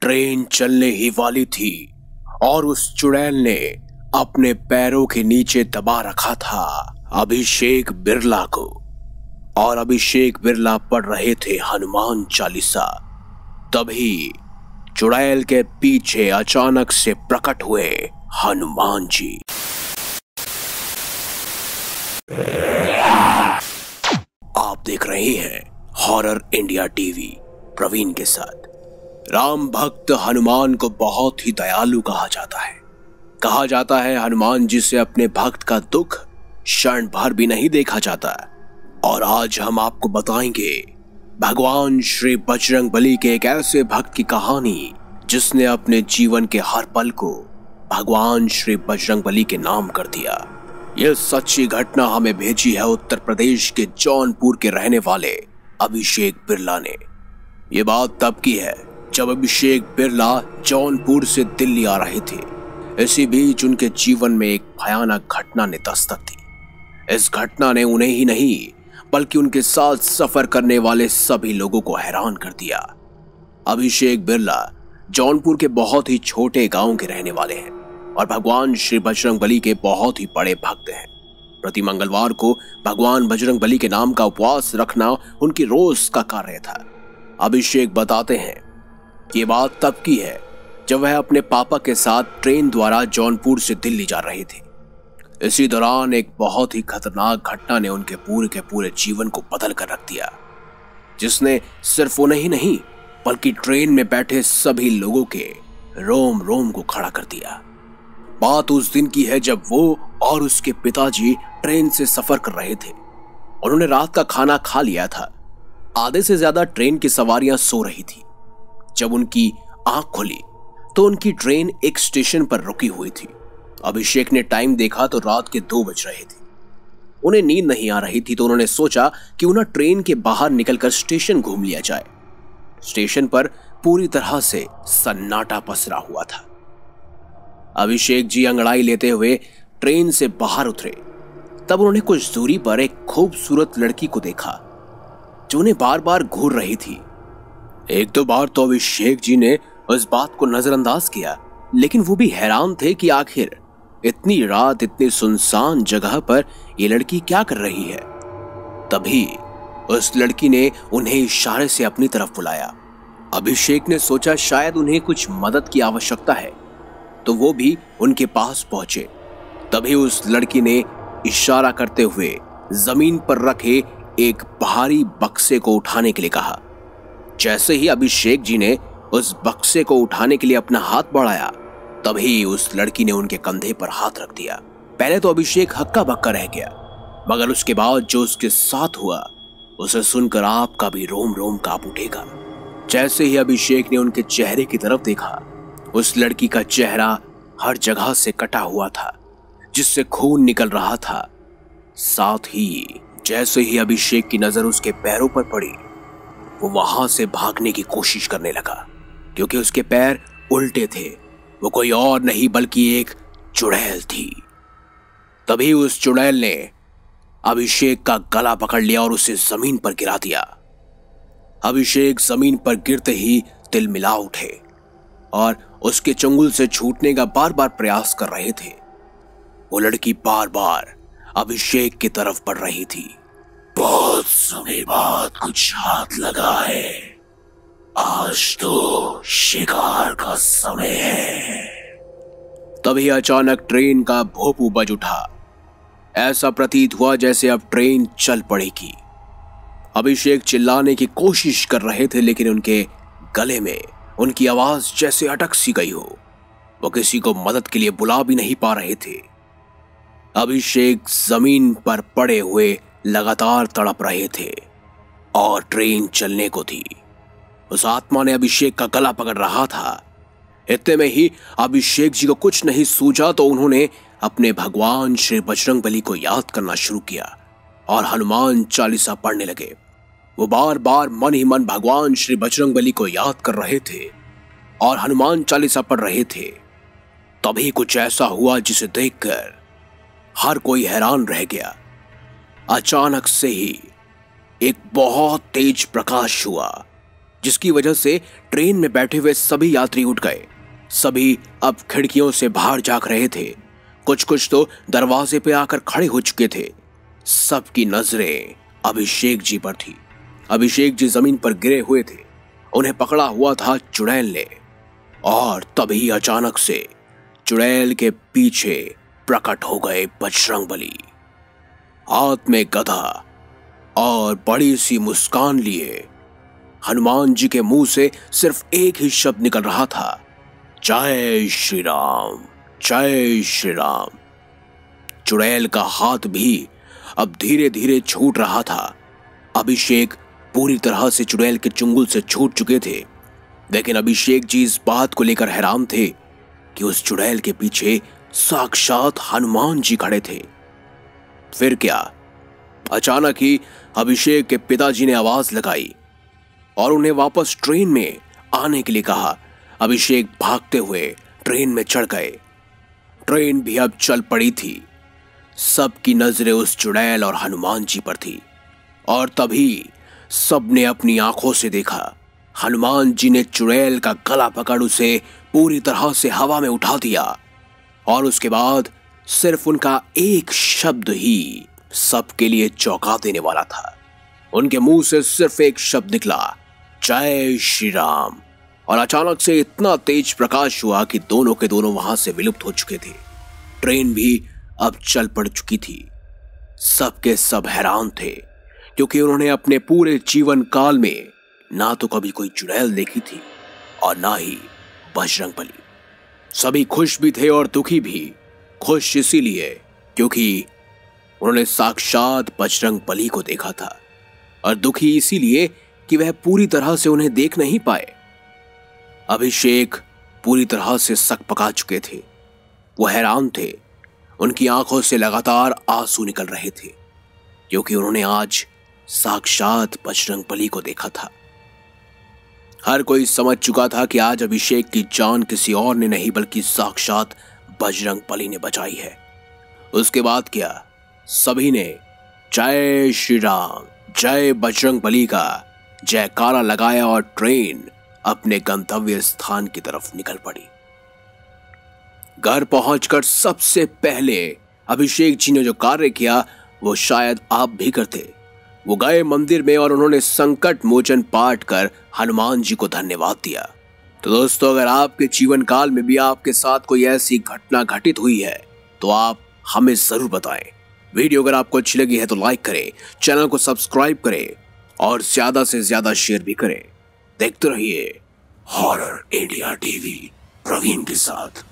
Train चलने ही वाली थी और उस चुड़ैल ने अपने पैरों के नीचे दबा रखा था अभिषेक बिरला को। और अभिषेक बिरला पढ़ रहे थे हनुमान चालीसा। तभी चुड़ैल के पीछे अचानक से प्रकट हुए हनुमान जी। आप देख रहे हैं हॉरर इंडिया टीवी प्रवीण के साथ। राम भक्त हनुमान को बहुत ही दयालु कहा जाता है। कहा जाता है हनुमान जी से अपने भक्त का दुख क्षण भर भी नहीं देखा जाता। और आज हम आपको बताएँगे, भगवान श्री बजरंग बली के एक ऐसे भक्त की कहानी, जिसने अपने जीवन के हर पल को भगवान श्री बजरंग बली के नाम कर दिया। यह सच्ची घटना हमें भेजी है उत्तर प्रदेश के जौनपुर के रहने वाले अभिषेक बिरला ने। ये बात तब की है जब अभिषेक, बिरला, जौनपुर से दिल्ली आ रहे थे, इसी बीच उनके जीवन में एक भयानक घटना ने दस्तक दी। इस घटना ने उन्हें ही नहीं, बल्कि उनके साथ सफ़र करने वाले सभी लोगों को हैरान कर दिया। अभिषेक, बिरला, जौनपुर के बहुत ही छोटे गाँव के रहने वाले हैं और भगवान श्री बजरंग बली के बहुत ही बड़े भक्त हैं। प्रति मंगलवार को भगवान बजरंग बली के नाम का उपवास रखना उनकी रोज का कार्य था। अभिषेक बताते हैं ये बात तब की है, जब वह अपने पापा के साथ ट्रेन द्वारा जौनपुर से दिल्ली जा रहे थे। इसी दौरान एक बहुत ही खतरनाक घटना ने उनके पूरे के पूरे जीवन को बदल कर रख दिया, जिसने सिर्फ़ उन्हें ही नहीं, बल्कि ट्रेन में बैठे सभी लोगों के रोम रोम को खड़ा कर दिया। बात उस दिन की है जब वो और उसके पिताजी ट्रेन से सफ़र कर रहे थे उन्होंने रात का खाना खा लिया था। आधे से ज़्यादा ट्रेन की सवारियाँ सो रही थी। जब उनकी आँख खुली तो उनकी ट्रेन एक स्टेशन पर रुकी हुई थी। अभिषेक ने टाइम देखा तो रात के दो बज रहे थे। उन्हें नींद नहीं आ रही थी तो उन्होंने सोचा कि उन्हें ट्रेन के बाहर निकलकर स्टेशन घूम लिया जाए। स्टेशन पर पूरी तरह से सन्नाटा पसरा हुआ था। अभिषेक जी अंगड़ाई लेते हुए ट्रेन से बाहर उतरे। तब उन्होंने कुछ दूरी पर एक खूबसूरत लड़की को देखा, जो उन्हें बार बार घूर रही थी। एक दो बार तो अभिषेक जी ने उस बात को नजरअंदाज किया, लेकिन वो भी हैरान थे कि आखिर इतनी रात, इतनी सुनसान जगह पर ये लड़की क्या कर रही है। तभी उस लड़की ने उन्हें इशारे से अपनी तरफ़ बुलाया। अभिषेक ने सोचा शायद उन्हें कुछ मदद की आवश्यकता है तो वो भी उनके पास पहुँचे। तभी उस लड़की ने इशारा करते हुए ज़मीन पर रखे एक भारी बक्से को उठाने के लिए कहा। जैसे ही अभिषेक जी ने उस बक्से को उठाने के लिए अपना हाथ बढ़ाया, तभी उस लड़की ने उनके कंधे पर हाथ रख दिया। पहले तो अभिषेक हक्का बक्का रह गया, मगर उसके बाद जो उसके साथ हुआ, उसे सुनकर आपका भी रोम रोम काप उठेगा। जैसे ही अभिषेक ने उनके चेहरे की तरफ़ देखा, उस लड़की का चेहरा हर जगह से कटा हुआ था, जिससे खून निकल रहा था। साथ ही जैसे ही अभिषेक की नज़र उसके पैरों पर पड़ी वो वहाँ से भागने की कोशिश करने लगा, क्योंकि उसके पैर उल्टे थे। वो कोई और नहीं, बल्कि एक चुड़ैल थी। तभी उस चुड़ैल ने अभिषेक का गला पकड़ लिया और उसे ज़मीन पर गिरा दिया। अभिषेक ज़मीन पर गिरते ही तिल मिला उठे और उसके चंगुल से छूटने का बार बार प्रयास कर रहे थे। वो लड़की बार बार अभिषेक की तरफ़ बढ़ रही थी। बहुत समय बाद कुछ हाथ लगा है आज तो शिकार का समय है। तभी अचानक ट्रेन का भोपू बज उठा। ऐसा प्रतीत हुआ जैसे अब ट्रेन चल पड़ेगी। अभिषेक चिल्लाने की कोशिश कर रहे थे, लेकिन उनके गले में उनकी आवाज़ जैसे अटक सी गई हो। वो किसी को मदद के लिए बुला भी नहीं पा रहे थे। अभिषेक ज़मीन पर पड़े हुए लगातार तड़प रहे थे और ट्रेन चलने को थी। उस आत्मा ने अभिषेक का गला पकड़ रहा था। इतने में ही अभिषेक जी को कुछ नहीं सूझा तो उन्होंने अपने भगवान श्री बजरंग बली को याद करना शुरू किया और हनुमान चालीसा पढ़ने लगे। वो बार बार मन ही मन भगवान श्री बजरंग बली को याद कर रहे थे और हनुमान चालीसा पढ़ रहे थे। तभी कुछ ऐसा हुआ जिसे देखकर हर कोई हैरान रह गया। अचानक से ही एक बहुत तेज प्रकाश हुआ, जिसकी वजह से ट्रेन में बैठे हुए सभी यात्री उठ गए। सभी अब खिड़कियों से बाहर जाग रहे थे। कुछ कुछ तो दरवाजे पे आकर खड़े हो चुके थे। सबकी नज़रें अभिषेक जी पर थी। अभिषेक जी ज़मीन पर गिरे हुए थे। उन्हें पकड़ा हुआ था चुड़ैल ने। और तभी अचानक से चुड़ैल के पीछे प्रकट हो गए बजरंग बली हाथ में गधा और बड़ी सी मुस्कान लिए। हनुमान जी के मुँह से सिर्फ़ एक ही शब्द निकल रहा था, जय श्री राम जय श्री राम चुड़ैल का हाथ भी अब धीरे धीरे छूट रहा था। अभिषेक पूरी तरह से चुड़ैल के चुंगल से छूट चुके थे, लेकिन अभिषेक जी इस बात को लेकर हैरान थे कि उस चुड़ैल के पीछे साक्षात हनुमान जी खड़े थे। फिर क्या? अचानक ही अभिषेक के पिताजी ने आवाज़ लगाई और उन्हें वापस ट्रेन में आने के लिए कहा। अभिषेक भागते हुए ट्रेन में चढ़ गए। ट्रेन भी अब चल पड़ी थी। सबकी नज़रें उस चुड़ैल और हनुमान जी पर थी और तभी सबने अपनी आँखों से देखा। हनुमान जी ने चुड़ैल का गला पकड़ उसे पूरी तरह से हवा में उठा दिया और उसके बाद सिर्फ़ उनका एक शब्द ही सबके लिए चौंका देने वाला था। उनके मुँह से सिर्फ़ एक शब्द निकला, जय श्री राम और अचानक से इतना तेज प्रकाश हुआ कि दोनों के दोनों वहाँ से विलुप्त हो चुके थे। ट्रेन भी अब चल पड़ चुकी थी। सबके सब हैरान थे, क्योंकि उन्होंने अपने पूरे जीवन काल में ना तो कभी कोई चुड़ैल देखी थी और ना ही बजरंग बली सभी खुश भी थे और दुखी भी। खुश इसीलिए क्योंकि उन्होंने साक्षात बजरंग बली को देखा था और दुखी इसीलिए कि वह पूरी तरह से उन्हें देख नहीं पाए। अभिषेक पूरी तरह से सक पका चुके थे। वो हैरान थे। उनकी आँखों से लगातार आँसू निकल रहे थे, क्योंकि उन्होंने आज साक्षात बजरंग बली को देखा था। हर कोई समझ चुका था कि आज अभिषेक की जान किसी और ने नहीं, बल्कि साक्षात बजरंग पली ने बचाई है। उसके बाद क्या? सभी ने, जय श्री राम जय बजरंग बली का जयकारा लगाया और ट्रेन अपने गंतव्य स्थान की तरफ़ निकल पड़ी। घर पहुंचकर सबसे पहले अभिषेक जी ने जो कार्य किया, वो शायद आप भी करते। वो गए मंदिर में और उन्होंने संकट मोचन पाठ कर हनुमान जी को धन्यवाद दिया। तो दोस्तों, अगर आपके जीवन काल में भी आपके साथ कोई ऐसी घटना घटित हुई है तो आप हमें ज़रूर बताएँ। वीडियो अगर आपको अच्छी लगी है तो लाइक करें, चैनल को सब्सक्राइब करें, और ज़्यादा से ज़्यादा शेयर भी करें। देखते रहिए हॉरर इंडिया टीवी, प्रवीण के साथ।